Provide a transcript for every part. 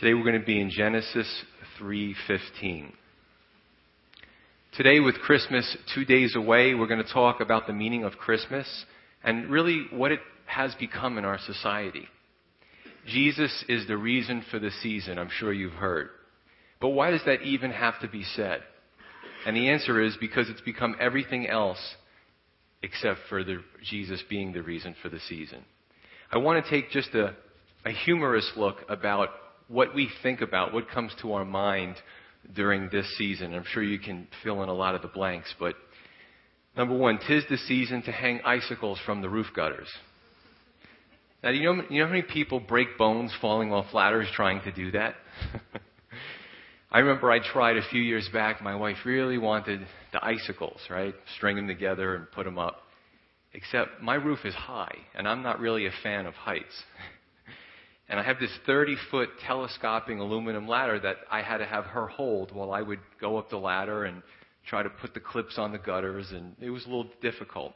Today we're going to be in Genesis 3:15. Today with Christmas 2 days away, we're going to talk about the meaning of Christmas and really what it has become in our society. Jesus is the reason for the season, I'm sure you've heard. But why does that even have to be said? And the answer is because it's become everything else except for the, Jesus being the reason for the season. I want to take just a, a humorous look about what we think about, what comes to our mind during this season. I'm sure you can fill in a lot of the blanks, but number one, tis the season to hang icicles from the roof gutters. Now, you know, you know how many people break bones falling off ladders trying to do that? I remember I tried a few years back. My wife really wanted the icicles, right? String them together and put them up. Except my roof is high, and I'm not really a fan of heights. And I have this 30 foot telescoping aluminum ladder that I had to have her hold while I would go up the ladder and try to put the clips on the gutters, and it was a little difficult.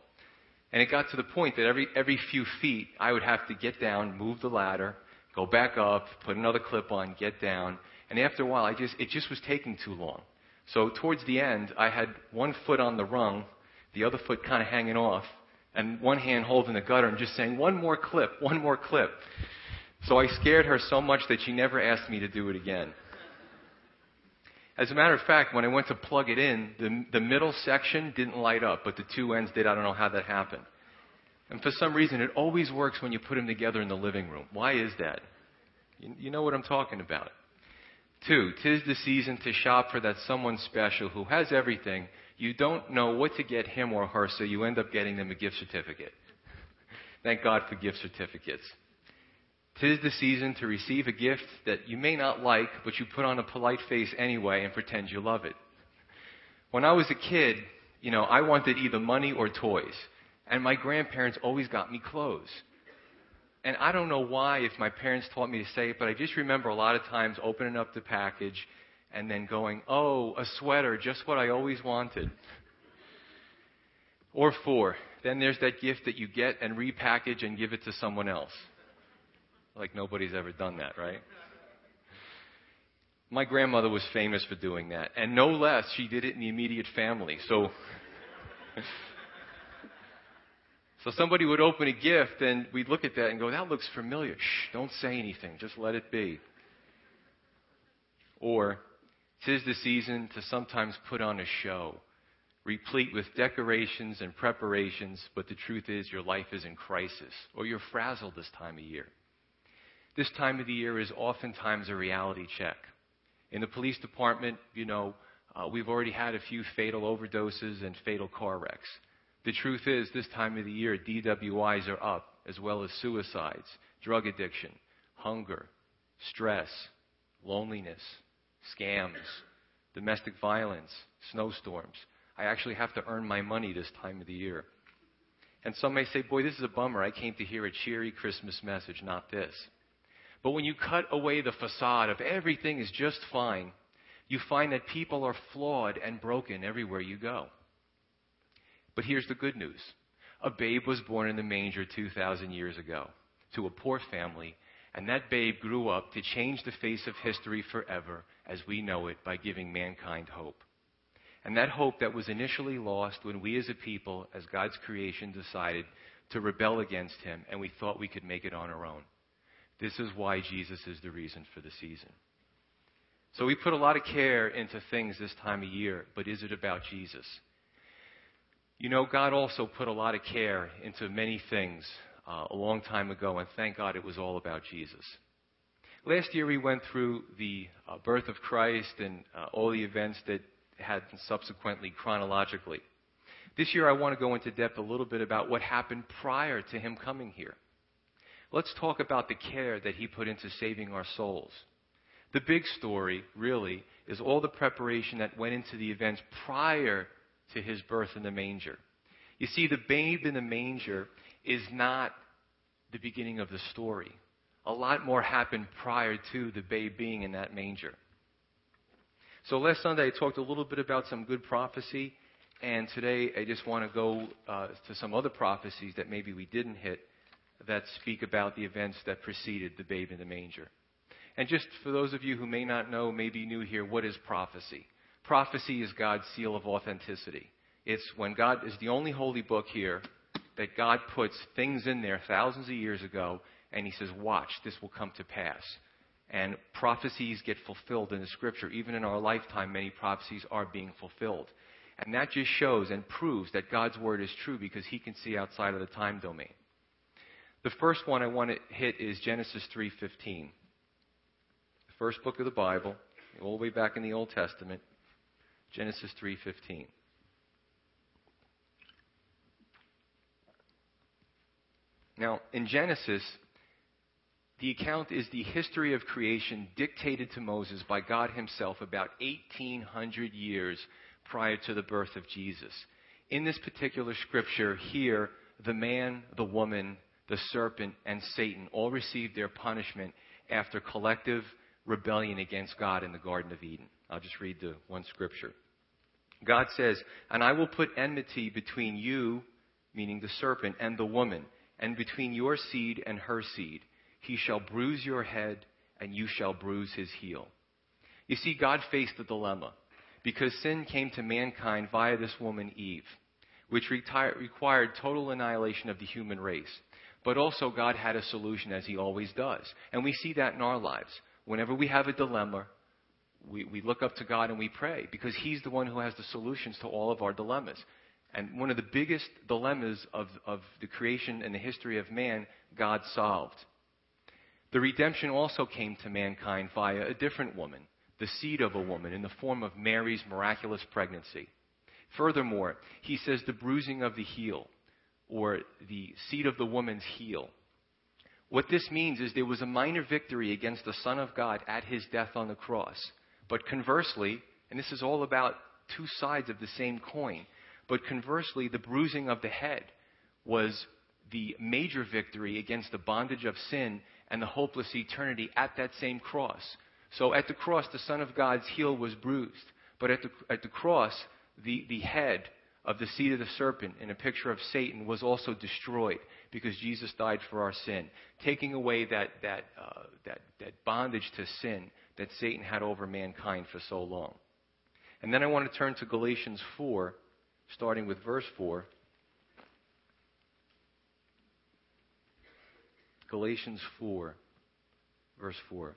And it got to the point that every, every few feet I would have to get down, move the ladder, go back up, put another clip on, get down. And after a while, I just, it just was taking too long. So towards the end, I had one foot on the rung, the other foot kind of hanging off, and one hand holding the gutter and just saying, one more clip, one more clip. So I scared her so much that she never asked me to do it again. As a matter of fact, when I went to plug it in, the, the middle section didn't light up, but the two ends did. I don't know how that happened. And for some reason, it always works when you put them together in the living room. Why is that? You, you know what I'm talking about. Two, tis the season to shop for that someone special who has everything. You don't know what to get him or her, so you end up getting them a gift certificate. Thank God for gift certificates. Tis the season to receive a gift that you may not like, but you put on a polite face anyway and pretend you love it. When I was a kid, you know, I wanted either money or toys. And my grandparents always got me clothes. And I don't know why, if my parents taught me to say it, but I just remember a lot of times opening up the package and then going, oh, a sweater, just what I always wanted. Or four, then there's that gift that you get and repackage and give it to someone else. Like nobody's ever done that, right? My grandmother was famous for doing that. And no less, she did it in the immediate family. So, so somebody would open a gift and we'd look at that and go, that looks familiar. Shh, don't say anything. Just let it be. Or, tis the season to sometimes put on a show, replete with decorations and preparations, but the truth is your life is in crisis, or you're frazzled this time of year. This time of the year is oftentimes a reality check. In the police department, you know, uh, we've already had a few fatal overdoses and fatal car wrecks. The truth is, this time of the year, DWIs are up, as well as suicides, drug addiction, hunger, stress, loneliness, scams, domestic violence, snowstorms. I actually have to earn my money this time of the year. And some may say, Boy, this is a bummer. I came to hear a cheery Christmas message, not this. But when you cut away the facade of everything is just fine, you find that people are flawed and broken everywhere you go. But here's the good news a babe was born in the manger 2,000 years ago to a poor family, and that babe grew up to change the face of history forever as we know it by giving mankind hope. And that hope that was initially lost when we as a people, as God's creation, decided to rebel against Him and we thought we could make it on our own. This is why Jesus is the reason for the season. So we put a lot of care into things this time of year, but is it about Jesus? You know, God also put a lot of care into many things uh, a long time ago, and thank God it was all about Jesus. Last year we went through the uh, birth of Christ and uh, all the events that had subsequently chronologically. This year I want to go into depth a little bit about what happened prior to him coming here. Let's talk about the care that he put into saving our souls. The big story, really, is all the preparation that went into the events prior to his birth in the manger. You see, the babe in the manger is not the beginning of the story. A lot more happened prior to the babe being in that manger. So last Sunday I talked a little bit about some good prophecy, and today I just want to go uh, to some other prophecies that maybe we didn't hit that speak about the events that preceded the babe in the manger. And just for those of you who may not know, may be new here, what is prophecy? Prophecy is God's seal of authenticity. It's when God is the only holy book here that God puts things in there thousands of years ago, and He says, Watch, this will come to pass. And prophecies get fulfilled in the Scripture. Even in our lifetime, many prophecies are being fulfilled. And that just shows and proves that God's Word is true because He can see outside of the time domain. The first one I want to hit is Genesis 3:15. The first book of the Bible, all the way back in the Old Testament, Genesis 3:15. Now, in Genesis, the account is the history of creation dictated to Moses by God Himself about 1,800 years prior to the birth of Jesus. In this particular scripture, here, the man, the woman, the serpent, and Satan all received their punishment after collective rebellion against God in the Garden of Eden. I'll just read the one scripture. God says, And I will put enmity between you, meaning the serpent, and the woman, and between your seed and her seed. He shall bruise your head, and you shall bruise his heel. You see, God faced a dilemma because sin came to mankind via this woman, Eve, which required total annihilation of the human race. But also, God had a solution, as He always does. And we see that in our lives. Whenever we have a dilemma, we, we look up to God and we pray because He's the one who has the solutions to all of our dilemmas. And one of the biggest dilemmas of, of the creation and the history of man, God solved. The redemption also came to mankind via a different woman, the seed of a woman, in the form of Mary's miraculous pregnancy. Furthermore, he says the bruising of the heel, or the seed of the woman's heel. What this means is there was a minor victory against the Son of God at his death on the cross. But conversely, and this is all about two sides of the same coin, but conversely, the bruising of the head was the major victory against the bondage of sin and the hopeless eternity at that same cross. So at the cross, the Son of God's heel was bruised. But at the, at the cross, the, the head of the seed of the serpent in a picture of Satan was also destroyed because Jesus died for our sin, taking away that, that, uh, that, that bondage to sin that Satan had over mankind for so long. And then I want to turn to Galatians 4, starting with verse 4. Galatians 4, verse 4.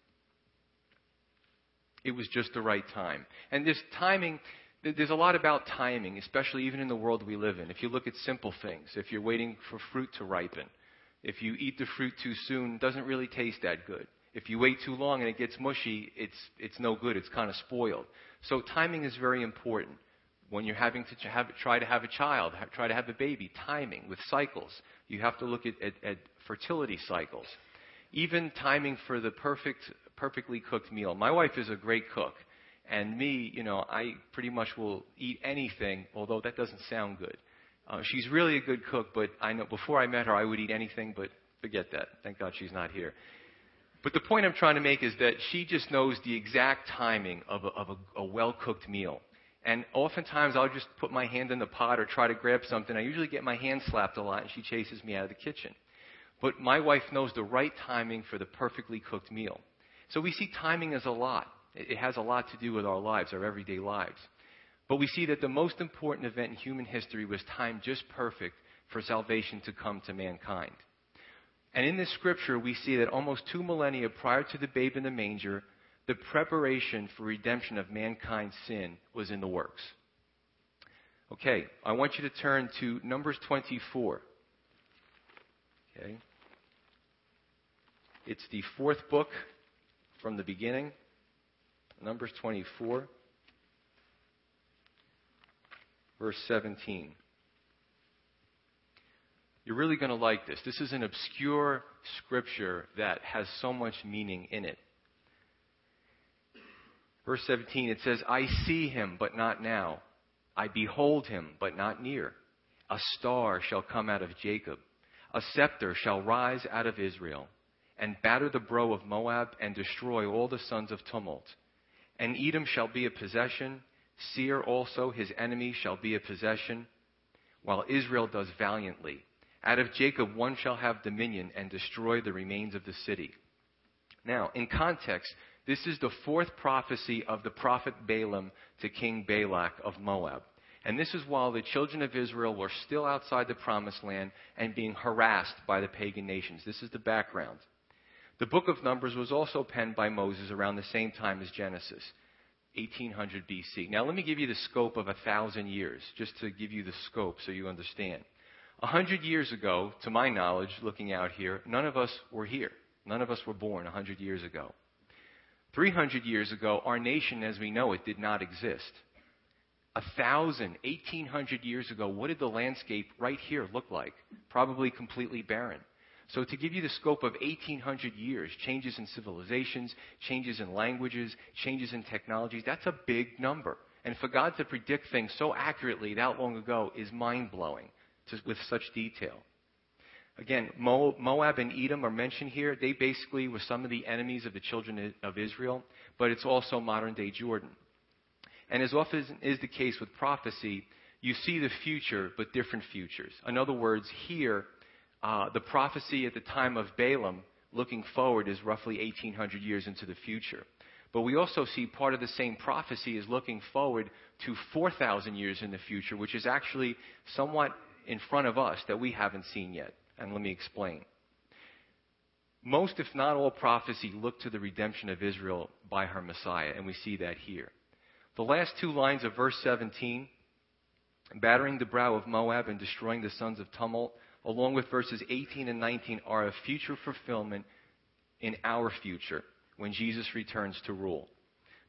It was just the right time. And this timing, there's a lot about timing, especially even in the world we live in. If you look at simple things, if you're waiting for fruit to ripen, if you eat the fruit too soon, it doesn't really taste that good. If you wait too long and it gets mushy, it's, it's no good. It's kind of spoiled. So timing is very important. When you're having to have, try to have a child, try to have a baby, timing with cycles. You have to look at, at, at fertility cycles, even timing for the perfect, perfectly cooked meal. My wife is a great cook, and me, you know, I pretty much will eat anything, although that doesn't sound good. Uh, she's really a good cook, but I know before I met her, I would eat anything, but forget that. Thank God she's not here. But the point I'm trying to make is that she just knows the exact timing of a, of a, a well cooked meal. And oftentimes I'll just put my hand in the pot or try to grab something. I usually get my hand slapped a lot, and she chases me out of the kitchen. But my wife knows the right timing for the perfectly cooked meal. So we see timing as a lot. It has a lot to do with our lives, our everyday lives. But we see that the most important event in human history was timed just perfect for salvation to come to mankind. And in this scripture, we see that almost two millennia prior to the babe in the manger, the preparation for redemption of mankind's sin was in the works. Okay, I want you to turn to Numbers 24. Okay. It's the fourth book from the beginning, Numbers 24, verse 17. You're really going to like this. This is an obscure scripture that has so much meaning in it. Verse 17, it says, I see him, but not now. I behold him, but not near. A star shall come out of Jacob. A scepter shall rise out of Israel, and batter the brow of Moab, and destroy all the sons of tumult. And Edom shall be a possession. Seir also, his enemy, shall be a possession, while Israel does valiantly. Out of Jacob one shall have dominion, and destroy the remains of the city. Now, in context, this is the fourth prophecy of the prophet Balaam to King Balak of Moab. And this is while the children of Israel were still outside the promised land and being harassed by the pagan nations. This is the background. The book of Numbers was also penned by Moses around the same time as Genesis, 1800 BC. Now, let me give you the scope of a thousand years, just to give you the scope so you understand. A hundred years ago, to my knowledge, looking out here, none of us were here. None of us were born a hundred years ago. 300 years ago, our nation as we know it did not exist. A thousand, 1800 years ago, what did the landscape right here look like? Probably completely barren. So, to give you the scope of 1800 years, changes in civilizations, changes in languages, changes in technologies, that's a big number. And for God to predict things so accurately that long ago is mind blowing with such detail. Again, Moab and Edom are mentioned here. They basically were some of the enemies of the children of Israel, but it's also modern day Jordan. And as often is the case with prophecy, you see the future, but different futures. In other words, here, uh, the prophecy at the time of Balaam, looking forward, is roughly 1800 years into the future. But we also see part of the same prophecy is looking forward to 4,000 years in the future, which is actually somewhat in front of us that we haven't seen yet. And let me explain. Most, if not all, prophecy look to the redemption of Israel by her Messiah, and we see that here. The last two lines of verse 17, battering the brow of Moab and destroying the sons of tumult, along with verses 18 and 19, are a future fulfillment in our future when Jesus returns to rule.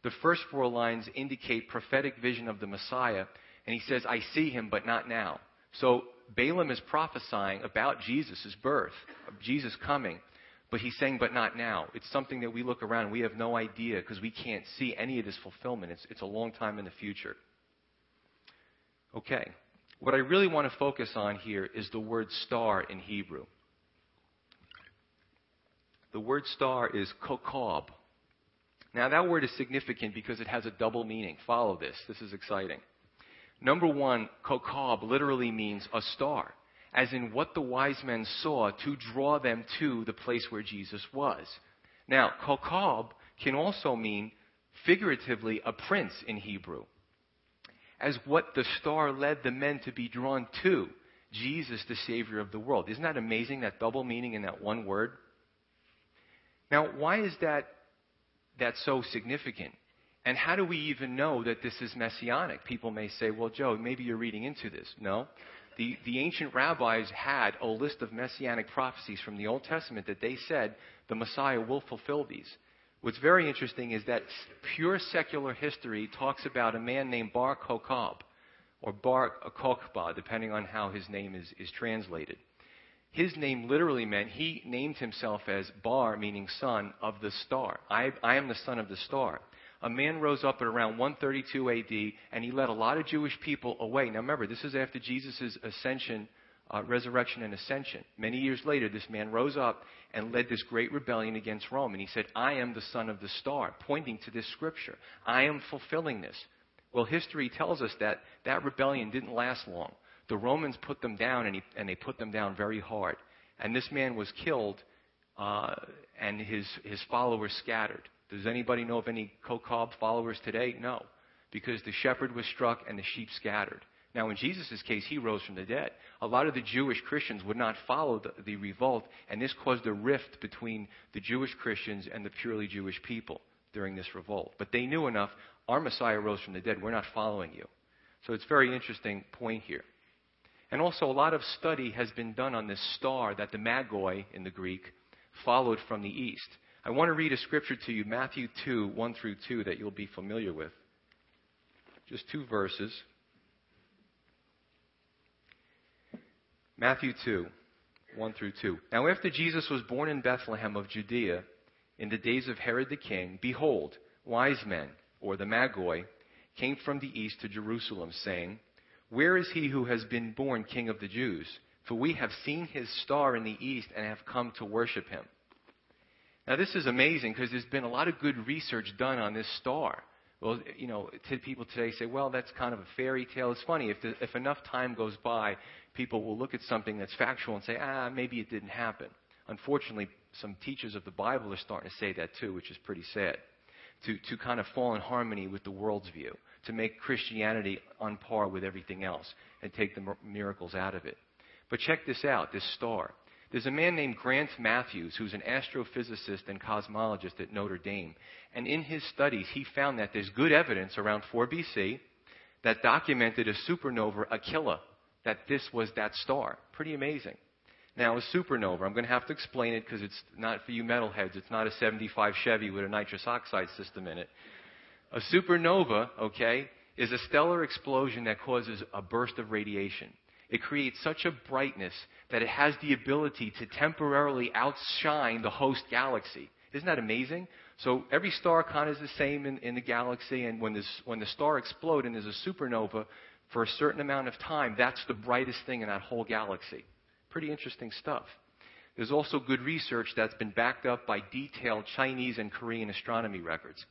The first four lines indicate prophetic vision of the Messiah, and he says, I see him, but not now. So Balaam is prophesying about Jesus' birth, of Jesus coming, but he's saying, but not now. It's something that we look around we have no idea because we can't see any of this fulfillment. It's, it's a long time in the future. Okay. What I really want to focus on here is the word star in Hebrew. The word star is kokob. Now, that word is significant because it has a double meaning. Follow this. This is exciting. Number one, kokab literally means a star, as in what the wise men saw to draw them to the place where Jesus was. Now, kokab can also mean figuratively a prince in Hebrew, as what the star led the men to be drawn to Jesus, the Savior of the world. Isn't that amazing, that double meaning in that one word? Now, why is that, that so significant? And how do we even know that this is messianic? People may say, well, Joe, maybe you're reading into this. No. The, the ancient rabbis had a list of messianic prophecies from the Old Testament that they said the Messiah will fulfill these. What's very interesting is that pure secular history talks about a man named Bar Kokhba, or Bar Kokhba, depending on how his name is, is translated. His name literally meant he named himself as Bar, meaning son of the star. I, I am the son of the star a man rose up at around 132 AD, and he led a lot of Jewish people away. Now remember, this is after Jesus' ascension, uh, resurrection, and ascension. Many years later, this man rose up and led this great rebellion against Rome. And he said, I am the son of the star, pointing to this scripture. I am fulfilling this. Well, history tells us that that rebellion didn't last long. The Romans put them down, and, he, and they put them down very hard. And this man was killed, uh, and his, his followers scattered. Does anybody know of any Kokob followers today? No. Because the shepherd was struck and the sheep scattered. Now, in Jesus' case, he rose from the dead. A lot of the Jewish Christians would not follow the, the, revolt, and this caused a rift between the Jewish Christians and the purely Jewish people during this revolt. But they knew enough our Messiah rose from the dead. We're not following you. So it's a very interesting point here. And also, a lot of study has been done on this star that the Magoi in the Greek followed from the east. I want to read a scripture to you, Matthew 2, 1 through 2, that you'll be familiar with. Just two verses. Matthew 2, 1 through 2. Now, after Jesus was born in Bethlehem of Judea, in the days of Herod the king, behold, wise men or the Magoi, came from the east to Jerusalem, saying, Where is he who has been born King of the Jews? For we have seen his star in the east and have come to worship him. Now, this is amazing because there's been a lot of good research done on this star. Well, you know, people today say, well, that's kind of a fairy tale. It's funny, if, the, if enough time goes by, people will look at something that's factual and say, ah, maybe it didn't happen. Unfortunately, some teachers of the Bible are starting to say that too, which is pretty sad. To, to kind of fall in harmony with the world's view, to make Christianity on par with everything else and take the miracles out of it. But check this out this star. There's a man named Grant Mathews who's an astrophysicist and cosmologist at Notre Dame. And in his studies, he found that there's good evidence around 4 BC that documented a supernova, Aquila, that this was that star. Pretty amazing. Now, a supernova, I'm going to have to explain it because it's not for you metalheads. It's not a 75 Chevy with a nitrous oxide system in it. A supernova, okay, is a stellar explosion that causes a burst of radiation. It creates such a brightness that it has the ability to temporarily outshine the host galaxy. Isn't that amazing? So every star kind of is the same in, in the galaxy, and when, this, when the star explodes and there's a supernova, for a certain amount of time, that's the brightest thing in that whole galaxy. Pretty interesting stuff. There's also good research that's been backed up by detailed Chinese and Korean astronomy records.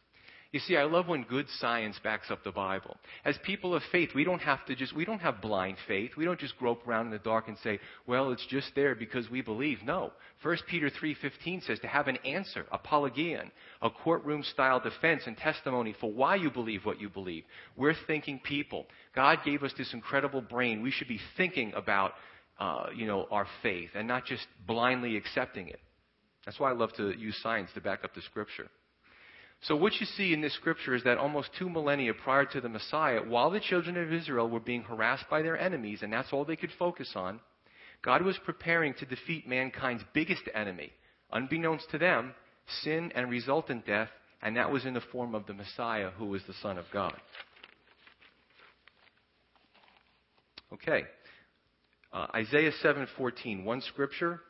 You see, I love when good science backs up the Bible. As people of faith, we don't have to just, we don't have blind faith. We don't just grope around in the dark and say, well, it's just there because we believe. No. 1 Peter 3.15 says to have an answer, apologian, a courtroom style defense and testimony for why you believe what you believe. We're thinking people. God gave us this incredible brain. We should be thinking about, uh, you know, our faith and not just blindly accepting it. That's why I love to use science to back up the scripture. So, what you see in this scripture is that almost two millennia prior to the Messiah, while the children of Israel were being harassed by their enemies, and that's all they could focus on, God was preparing to defeat mankind's biggest enemy, unbeknownst to them, sin and resultant death, and that was in the form of the Messiah, who was the Son of God. Okay. Uh, Isaiah 7:14, one scripture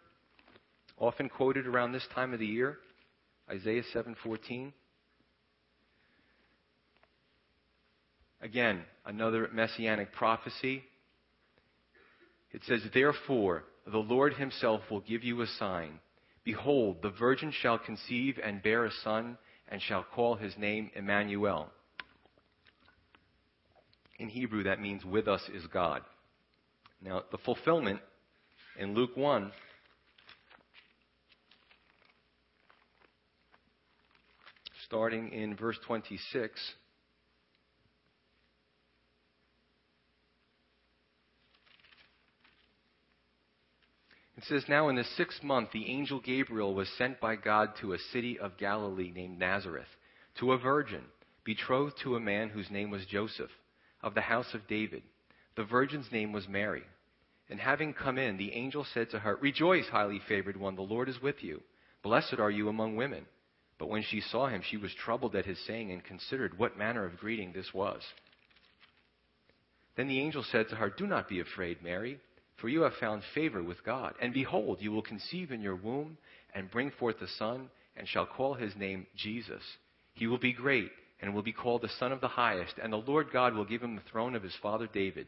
often quoted around this time of the year. Isaiah 7:14. Again, another messianic prophecy. It says, Therefore, the Lord himself will give you a sign. Behold, the virgin shall conceive and bear a son, and shall call his name Emmanuel. In Hebrew, that means with us is God. Now, the fulfillment in Luke 1 starting in verse 26. It says, Now in the sixth month, the angel Gabriel was sent by God to a city of Galilee named Nazareth, to a virgin, betrothed to a man whose name was Joseph, of the house of David. The virgin's name was Mary. And having come in, the angel said to her, Rejoice, highly favored one, the Lord is with you. Blessed are you among women. But when she saw him, she was troubled at his saying and considered what manner of greeting this was. Then the angel said to her, Do not be afraid, Mary for you have found favor with God. And behold, you will conceive in your womb and bring forth a son, and shall call his name Jesus. He will be great, and will be called the Son of the Highest. And the Lord God will give him the throne of his father David.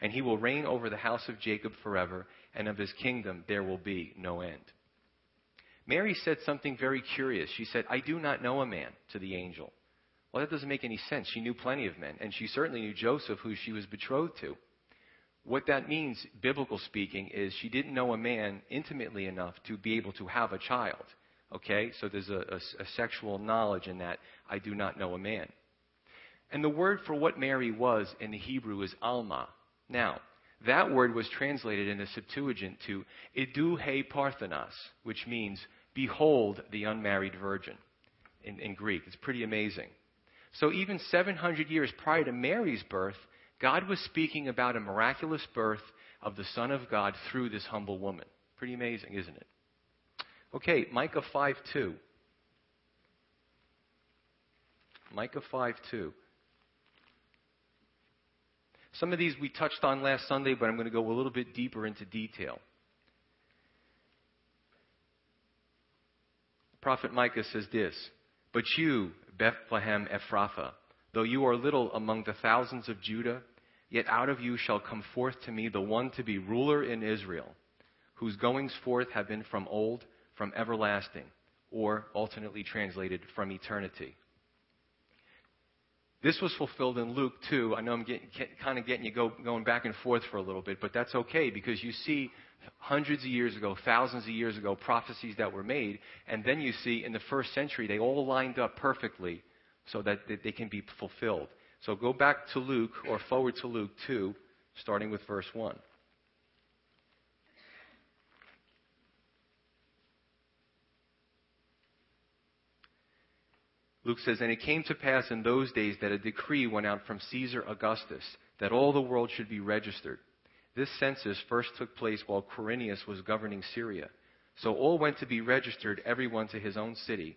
And he will reign over the house of Jacob forever, and of his kingdom there will be no end. Mary said something very curious. She said, I do not know a man, to the angel. Well, that doesn't make any sense. She knew plenty of men, and she certainly knew Joseph, who she was betrothed to. What that means, biblical speaking, is she didn't know a man intimately enough to be able to have a child. Okay? So there's a, a, a sexual knowledge in that. I do not know a man. And the word for what Mary was in the Hebrew is Alma. Now, that word was translated in the Septuagint to Idu he Parthenos, which means behold the unmarried virgin in, in Greek. It's pretty amazing. So even 700 years prior to Mary's birth, God was speaking about a miraculous birth of the Son of God through this humble woman. Pretty amazing, isn't it? Okay, Micah 5 2. Micah 5 2. Some of these we touched on last Sunday, but I'm going to go a little bit deeper into detail. Prophet Micah says this But you, Bethlehem Ephrathah, Though you are little among the thousands of Judah, yet out of you shall come forth to me the one to be ruler in Israel, whose goings forth have been from old, from everlasting, or alternately translated, from eternity. This was fulfilled in Luke too. I know I'm getting, kind of getting you go, going back and forth for a little bit, but that's okay because you see hundreds of years ago, thousands of years ago, prophecies that were made, and then you see in the first century they all lined up perfectly so that they can be fulfilled. So go back to Luke or forward to Luke 2, starting with verse 1. Luke says, And it came to pass in those days that a decree went out from Caesar Augustus that all the world should be registered. This census first took place while Quirinius was governing Syria. So all went to be registered, everyone to his own city.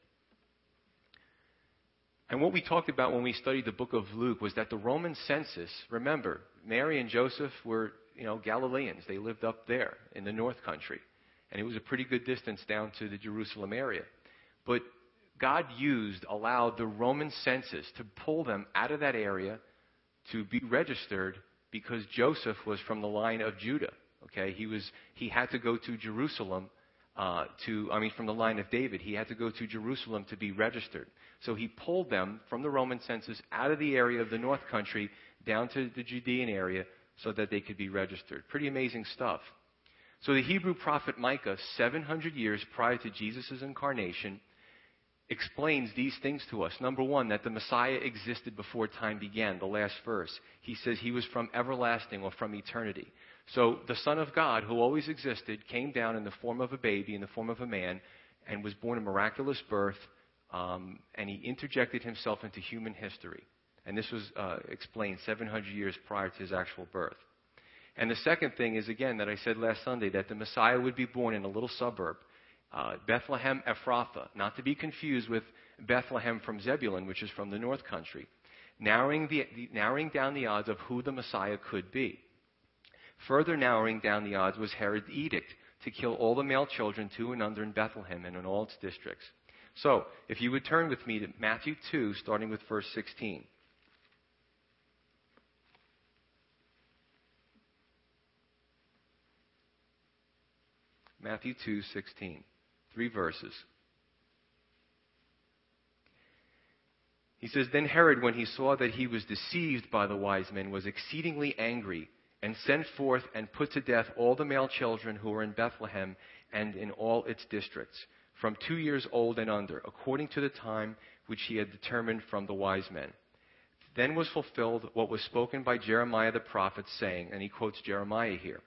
And what we talked about when we studied the book of Luke was that the Roman census, remember, Mary and Joseph were, you know, Galileans. They lived up there in the north country. And it was a pretty good distance down to the Jerusalem area. But God used, allowed the Roman census to pull them out of that area to be registered because Joseph was from the line of Judah. Okay, he was he had to go to Jerusalem uh, to I mean from the line of David. He had to go to Jerusalem to be registered. So he pulled them from the Roman census out of the area of the north country down to the Judean area so that they could be registered. Pretty amazing stuff. So the Hebrew prophet Micah, 700 years prior to Jesus' incarnation, explains these things to us. Number one, that the Messiah existed before time began, the last verse. He says he was from everlasting or from eternity. So the Son of God, who always existed, came down in the form of a baby, in the form of a man, and was born a miraculous birth, um, and he interjected himself into human history. And this was uh, explained 700 years prior to his actual birth. And the second thing is, again, that I said last Sunday, that the Messiah would be born in a little suburb uh, Bethlehem Ephrathah, not to be confused with Bethlehem from Zebulun, which is from the north country, narrowing, the, the, narrowing down the odds of who the Messiah could be. Further narrowing down the odds was Herod's edict to kill all the male children two and under in Bethlehem and in all its districts. So, if you would turn with me to Matthew 2, starting with verse 16. Matthew 2:16. Three verses. He says, Then Herod, when he saw that he was deceived by the wise men, was exceedingly angry, and sent forth and put to death all the male children who were in Bethlehem and in all its districts, from two years old and under, according to the time which he had determined from the wise men. Then was fulfilled what was spoken by Jeremiah the prophet, saying, and he quotes Jeremiah here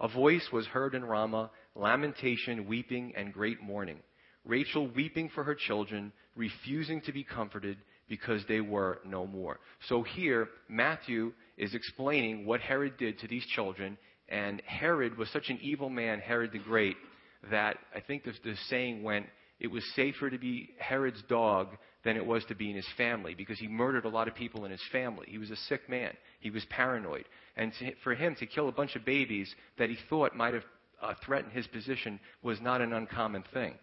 A voice was heard in Ramah lamentation, weeping, and great mourning. Rachel weeping for her children, refusing to be comforted because they were no more. So here, Matthew is explaining what Herod did to these children, and Herod was such an evil man, Herod the Great, that I think the, the saying went, it was safer to be Herod's dog than it was to be in his family because he murdered a lot of people in his family. He was a sick man. He was paranoid. And to, for him to kill a bunch of babies that he thought might have uh, threaten his position was not an uncommon thing.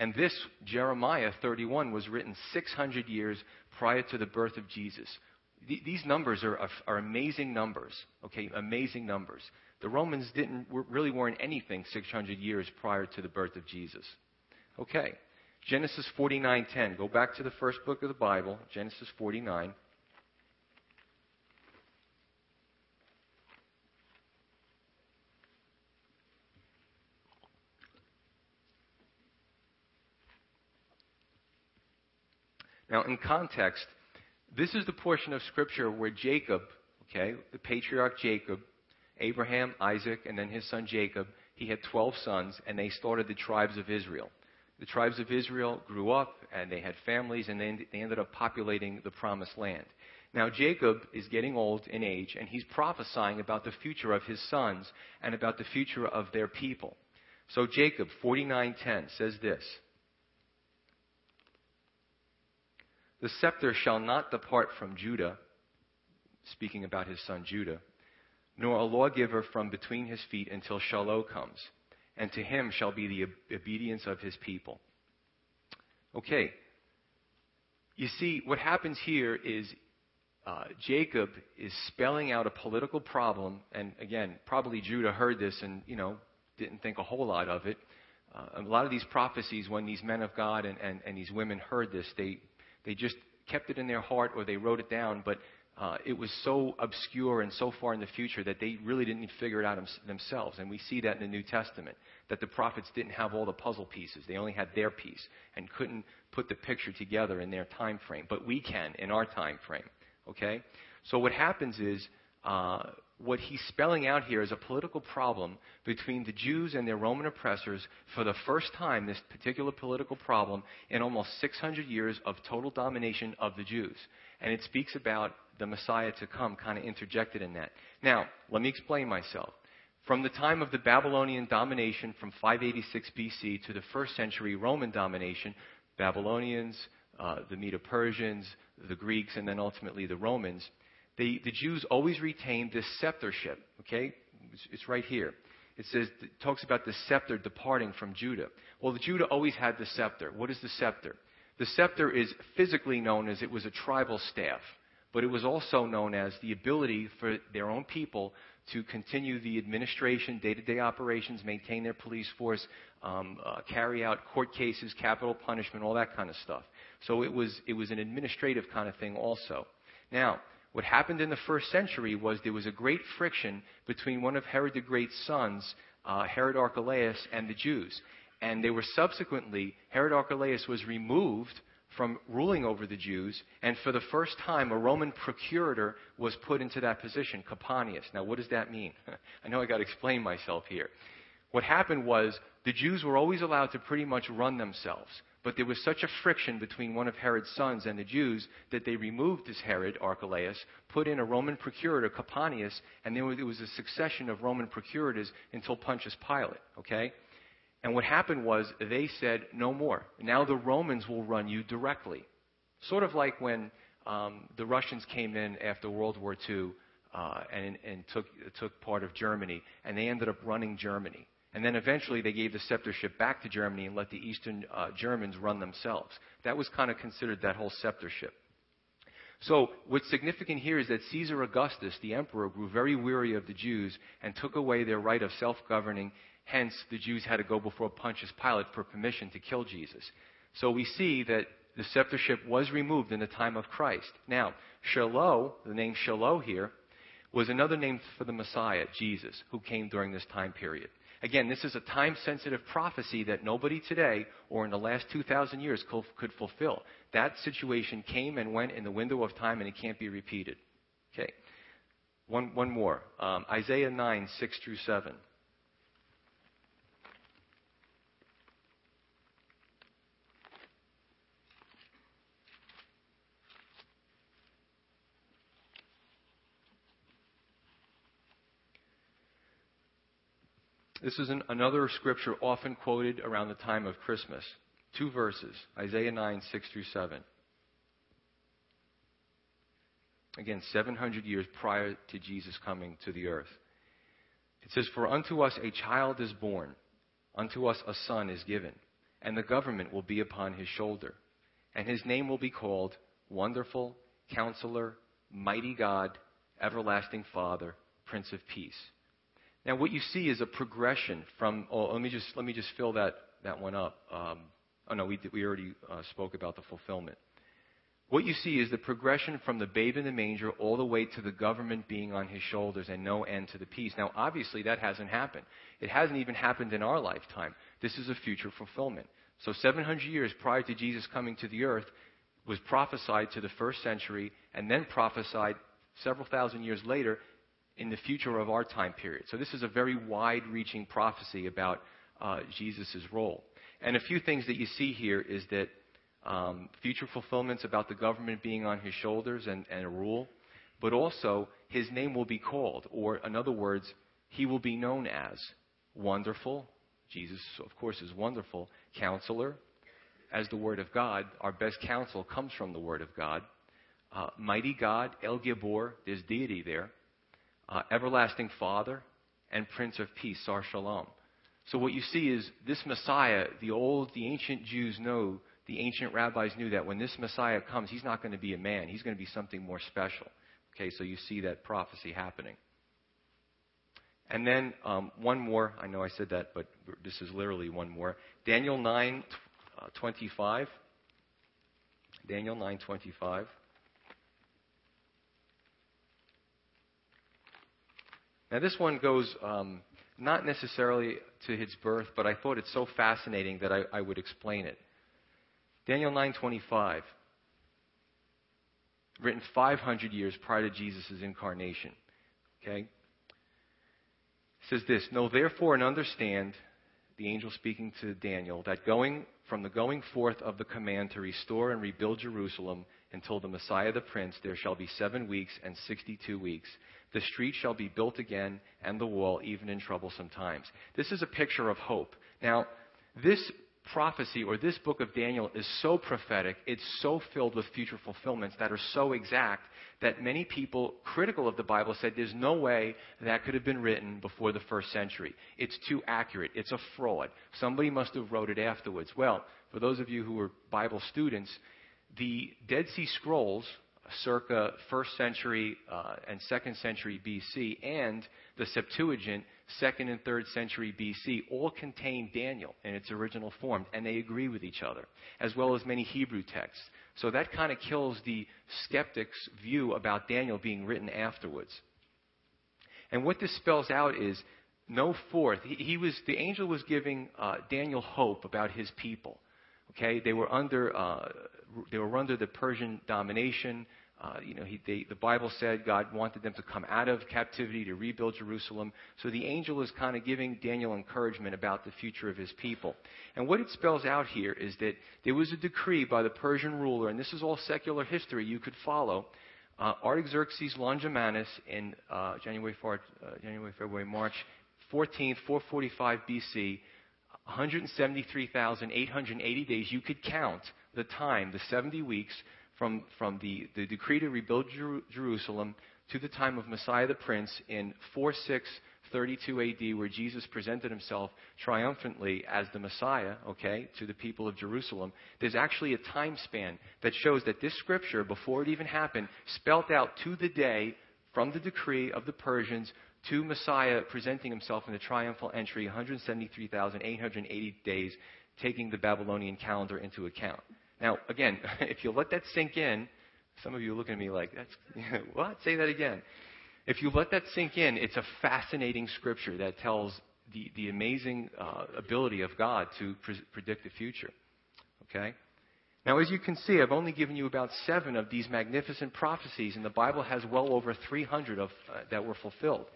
And this, Jeremiah 31, was written 600 years prior to the birth of Jesus. Th- these numbers are, are, are, amazing numbers, okay? Amazing numbers. The Romans didn't, really weren't anything 600 years prior to the birth of Jesus. Okay. Genesis 49:10. Go back to the first book of the Bible, Genesis 49. Now, in context, this is the portion of Scripture where Jacob, okay, the patriarch Jacob, Abraham, Isaac, and then his son Jacob, he had 12 sons, and they started the tribes of Israel. The tribes of Israel grew up, and they had families, and they, they ended up populating the promised land. Now, Jacob is getting old in age, and he's prophesying about the future of his sons and about the future of their people. So Jacob 49:10 says this: The scepter shall not depart from Judah, speaking about his son Judah, nor a lawgiver from between his feet until Shiloh comes, and to him shall be the obedience of his people. Okay. You see, what happens here is uh, Jacob is spelling out a political problem, and again, probably Judah heard this and, you know, didn't think a whole lot of it. Uh, a lot of these prophecies, when these men of God and, and, and these women heard this, they, they just kept it in their heart or they wrote it down, but uh, it was so obscure and so far in the future that they really didn't figure it out themselves. And we see that in the New Testament, that the prophets didn't have all the puzzle pieces. They only had their piece and couldn't put the picture together in their time frame. But we can in our time frame. Okay? So what happens is uh, what he's spelling out here is a political problem between the Jews and their Roman oppressors for the first time, this particular political problem in almost 600 years of total domination of the Jews. And it speaks about the Messiah to come kind of interjected in that. Now, let me explain myself. From the time of the Babylonian domination from 586 BC to the first century Roman domination, Babylonians, uh, the Medo Persians, the Greeks, and then ultimately the Romans, the, the Jews always retained this sceptership. Okay? It's, it's right here. It says, it talks about the scepter departing from Judah. Well, the Judah always had the scepter. What is the scepter? The scepter is physically known as it was a tribal staff, but it was also known as the ability for their own people to continue the administration, day to day operations, maintain their police force, um, uh, carry out court cases, capital punishment, all that kind of stuff. So it was, it was an administrative kind of thing also. Now, what happened in the first century was there was a great friction between one of Herod the Great's sons, uh, Herod Archelaus, and the Jews. And they were subsequently, Herod Archelaus was removed from ruling over the Jews, and for the first time, a Roman procurator was put into that position, Coponius. Now, what does that mean? I know I got to explain myself here. What happened was the Jews were always allowed to pretty much run themselves. But there was such a friction between one of Herod's sons and the Jews that they removed this Herod, Archelaus, put in a Roman procurator, Coponius, and there was a succession of Roman procurators until Pontius Pilate, okay? And what happened was they said, no more. Now the Romans will run you directly. Sort of like when um, the Russians came in after World War II uh, and, and took, took part of Germany, and they ended up running Germany. And then eventually they gave the sceptership back to Germany and let the Eastern uh, Germans run themselves. That was kind of considered that whole sceptership. So what's significant here is that Caesar Augustus, the emperor, grew very weary of the Jews and took away their right of self-governing. Hence, the Jews had to go before Pontius Pilate for permission to kill Jesus. So we see that the sceptership was removed in the time of Christ. Now, Shiloh, the name Shiloh here, was another name for the Messiah, Jesus, who came during this time period. Again, this is a time sensitive prophecy that nobody today or in the last 2,000 years could fulfill. That situation came and went in the window of time and it can't be repeated. Okay. One, one more. Um, Isaiah 9, 6 through 7. This is an, another scripture often quoted around the time of Christmas. Two verses Isaiah 9, 6 through 7. Again, 700 years prior to Jesus coming to the earth. It says, For unto us a child is born, unto us a son is given, and the government will be upon his shoulder. And his name will be called Wonderful, Counselor, Mighty God, Everlasting Father, Prince of Peace. Now, what you see is a progression from. Oh, let me just let me just fill that that one up. Um, oh no, we we already uh, spoke about the fulfillment. What you see is the progression from the babe in the manger all the way to the government being on his shoulders and no end to the peace. Now, obviously, that hasn't happened. It hasn't even happened in our lifetime. This is a future fulfillment. So, 700 years prior to Jesus coming to the earth was prophesied to the first century and then prophesied several thousand years later in the future of our time period. So this is a very wide reaching prophecy about uh, Jesus' role. And a few things that you see here is that um, future fulfillments about the government being on his shoulders and, and a rule, but also his name will be called, or in other words, he will be known as Wonderful. Jesus, of course, is wonderful. Counselor, as the Word of God. Our best counsel comes from the Word of God. Uh, mighty God, El Gibor, there's deity there. Uh, everlasting Father, and Prince of Peace, Shalom. So what you see is this Messiah, the old, the ancient Jews know, the ancient rabbis knew that when this Messiah comes, he's not going to be a man. He's going to be something more special. Okay, so you see that prophecy happening. And then um, one more. I know I said that, but this is literally one more. Daniel 9, uh, 25. Daniel 9:25. Now this one goes um, not necessarily to his birth, but I thought it's so fascinating that I, I would explain it. Daniel 9:25, written 500 years prior to Jesus' incarnation. Okay, says this: Know therefore and understand, the angel speaking to Daniel, that going from the going forth of the command to restore and rebuild Jerusalem until the Messiah the Prince, there shall be seven weeks and sixty-two weeks. The street shall be built again, and the wall, even in troublesome times. This is a picture of hope. Now, this prophecy or this book of Daniel is so prophetic, it's so filled with future fulfillments that are so exact that many people critical of the Bible said there's no way that could have been written before the first century. It's too accurate. It's a fraud. Somebody must have wrote it afterwards. Well, for those of you who were Bible students, the Dead Sea Scrolls circa 1st century uh, and 2nd century BC, and the Septuagint, 2nd and 3rd century BC, all contain Daniel in its original form, and they agree with each other, as well as many Hebrew texts. So that kind of kills the skeptic's view about Daniel being written afterwards. And what this spells out is no fourth. He, he was the angel was giving uh, Daniel hope about his people. Okay, they were under uh, they were under the Persian domination. Uh, you know, he, they, the Bible said God wanted them to come out of captivity to rebuild Jerusalem. So the angel is kind of giving Daniel encouragement about the future of his people. And what it spells out here is that there was a decree by the Persian ruler, and this is all secular history you could follow. Uh, Artaxerxes Longimanus in uh, January, 4, uh, January, February, March 14th, 445 BC, 173,880 days. You could count the time, the 70 weeks from, from the, the decree to rebuild Jer- Jerusalem to the time of Messiah the Prince in 4632 AD, where Jesus presented himself triumphantly as the Messiah, okay, to the people of Jerusalem. There's actually a time span that shows that this scripture, before it even happened, spelt out to the day from the decree of the Persians to Messiah presenting himself in the triumphal entry 173,880 days, taking the Babylonian calendar into account. Now, again, if you let that sink in, some of you are looking at me like, that's, what? Say that again. If you let that sink in, it's a fascinating scripture that tells the, the amazing uh, ability of God to pre- predict the future. Okay? Now, as you can see, I've only given you about seven of these magnificent prophecies, and the Bible has well over 300 of, uh, that were fulfilled.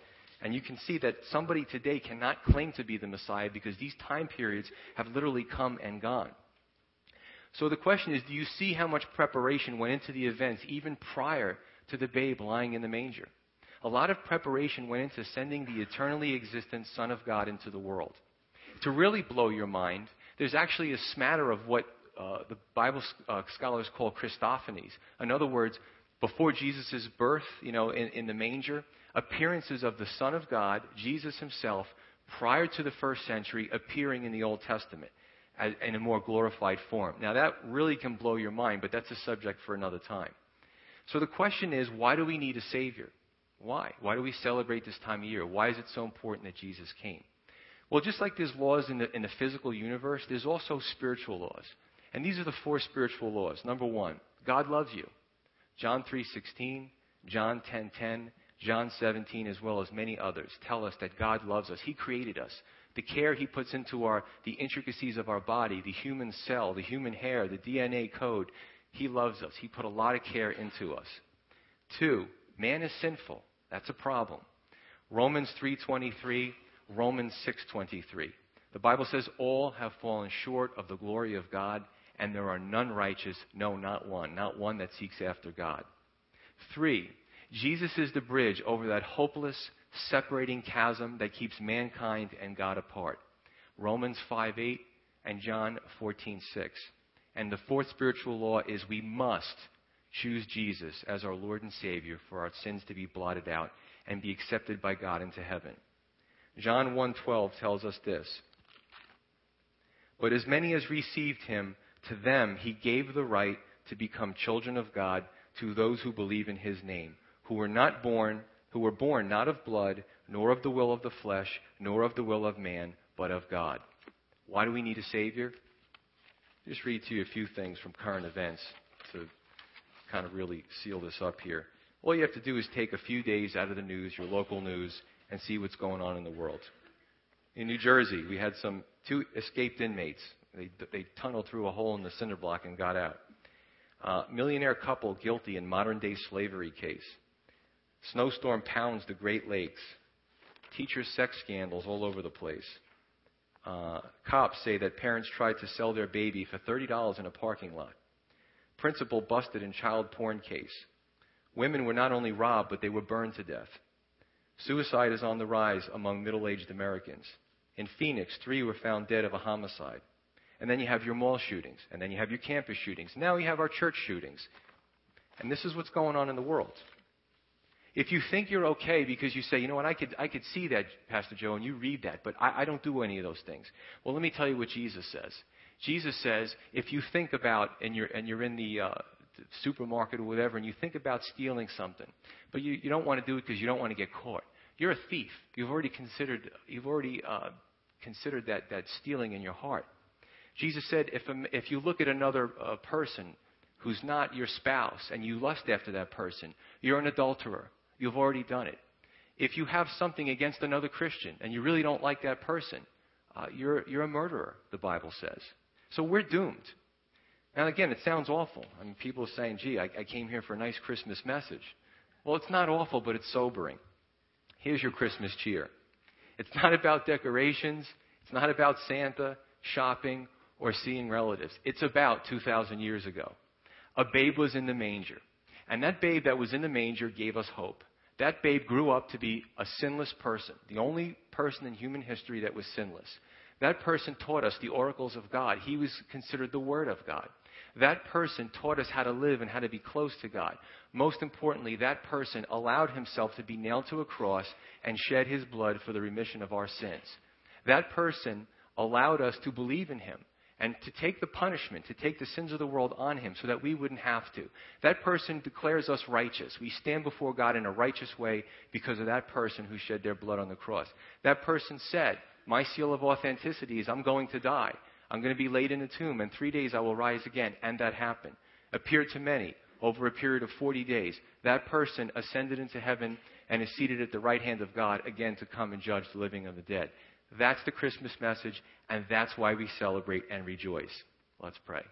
And you can see that somebody today cannot claim to be the Messiah because these time periods have literally come and gone. So the question is do you see how much preparation went into the events even prior to the babe lying in the manger? A lot of preparation went into sending the eternally existent Son of God into the world. To really blow your mind, there's actually a smatter of what uh, the Bible uh, scholars call Christophanies. In other words, before Jesus' birth, you know, in, in the manger, appearances of the Son of God, Jesus himself, prior to the first century, appearing in the Old Testament as, in a more glorified form. Now, that really can blow your mind, but that's a subject for another time. So the question is, why do we need a Savior? Why? Why do we celebrate this time of year? Why is it so important that Jesus came? Well, just like there's laws in the, in the physical universe, there's also spiritual laws. And these are the four spiritual laws. Number one, God loves you. John 3.16, John 10.10, John 17, as well as many others, tell us that God loves us. He created us the care he puts into our, the intricacies of our body, the human cell, the human hair, the DNA code. He loves us. He put a lot of care into us. Two, man is sinful. That's a problem. Romans 3:23, Romans 6:23. The Bible says all have fallen short of the glory of God and there are none righteous, no, not one, not one that seeks after God. Three, Jesus is the bridge over that hopeless, separating chasm that keeps mankind and God apart. Romans 5 8 and John 14 6. And the fourth spiritual law is we must choose Jesus as our Lord and Savior for our sins to be blotted out and be accepted by God into heaven. John 1:12 tells us this. But as many as received him, to them he gave the right to become children of God to those who believe in his name, who were not born, who were born not of blood, nor of the will of the flesh, nor of the will of man, but of God. Why do we need a savior? Just read to you a few things from current events to kind of really seal this up here. All you have to do is take a few days out of the news, your local news, and see what's going on in the world. In New Jersey, we had some two escaped inmates. They, they tunneled through a hole in the cinder block and got out. Uh, millionaire couple guilty in modern day slavery case. Snowstorm pounds the Great Lakes. Teacher sex scandals all over the place. Uh, cops say that parents tried to sell their baby for $30 in a parking lot. Principal busted in child porn case. Women were not only robbed, but they were burned to death. Suicide is on the rise among middle aged Americans. In Phoenix, three were found dead of a homicide. And then you have your mall shootings. And then you have your campus shootings. Now you have our church shootings. And this is what's going on in the world. If you think you're okay because you say, you know what, I could, I could see that, Pastor Joe, and you read that, but I, I don't do any of those things. Well, let me tell you what Jesus says. Jesus says, if you think about, and you're, and you're in the, uh, supermarket or whatever, and you think about stealing something, but you, you don't want to do it because you don't want to get caught. You're a thief. You've already considered, you've already uh, considered that, that stealing in your heart. Jesus said, if, if you look at another uh, person who's not your spouse and you lust after that person, you're an adulterer. You've already done it. If you have something against another Christian and you really don't like that person, uh, you're, you're a murderer, the Bible says. So we're doomed. Now, again, it sounds awful. I mean, people are saying, gee, I, I came here for a nice Christmas message. Well, it's not awful, but it's sobering. Here's your Christmas cheer. It's not about decorations. It's not about Santa, shopping, or seeing relatives. It's about 2,000 years ago. A babe was in the manger. And that babe that was in the manger gave us hope. That babe grew up to be a sinless person, the only person in human history that was sinless. That person taught us the oracles of God. He was considered the Word of God. That person taught us how to live and how to be close to God. Most importantly, that person allowed himself to be nailed to a cross and shed his blood for the remission of our sins. That person allowed us to believe in him and to take the punishment, to take the sins of the world on him so that we wouldn't have to. That person declares us righteous. We stand before God in a righteous way because of that person who shed their blood on the cross. That person said, My seal of authenticity is I'm going to die. I'm going to be laid in a tomb. In three days I will rise again. And that happened. Appeared to many over a period of 40 days. That person ascended into heaven and is seated at the right hand of God again to come and judge the living and the dead. That's the Christmas message, and that's why we celebrate and rejoice. Let's pray.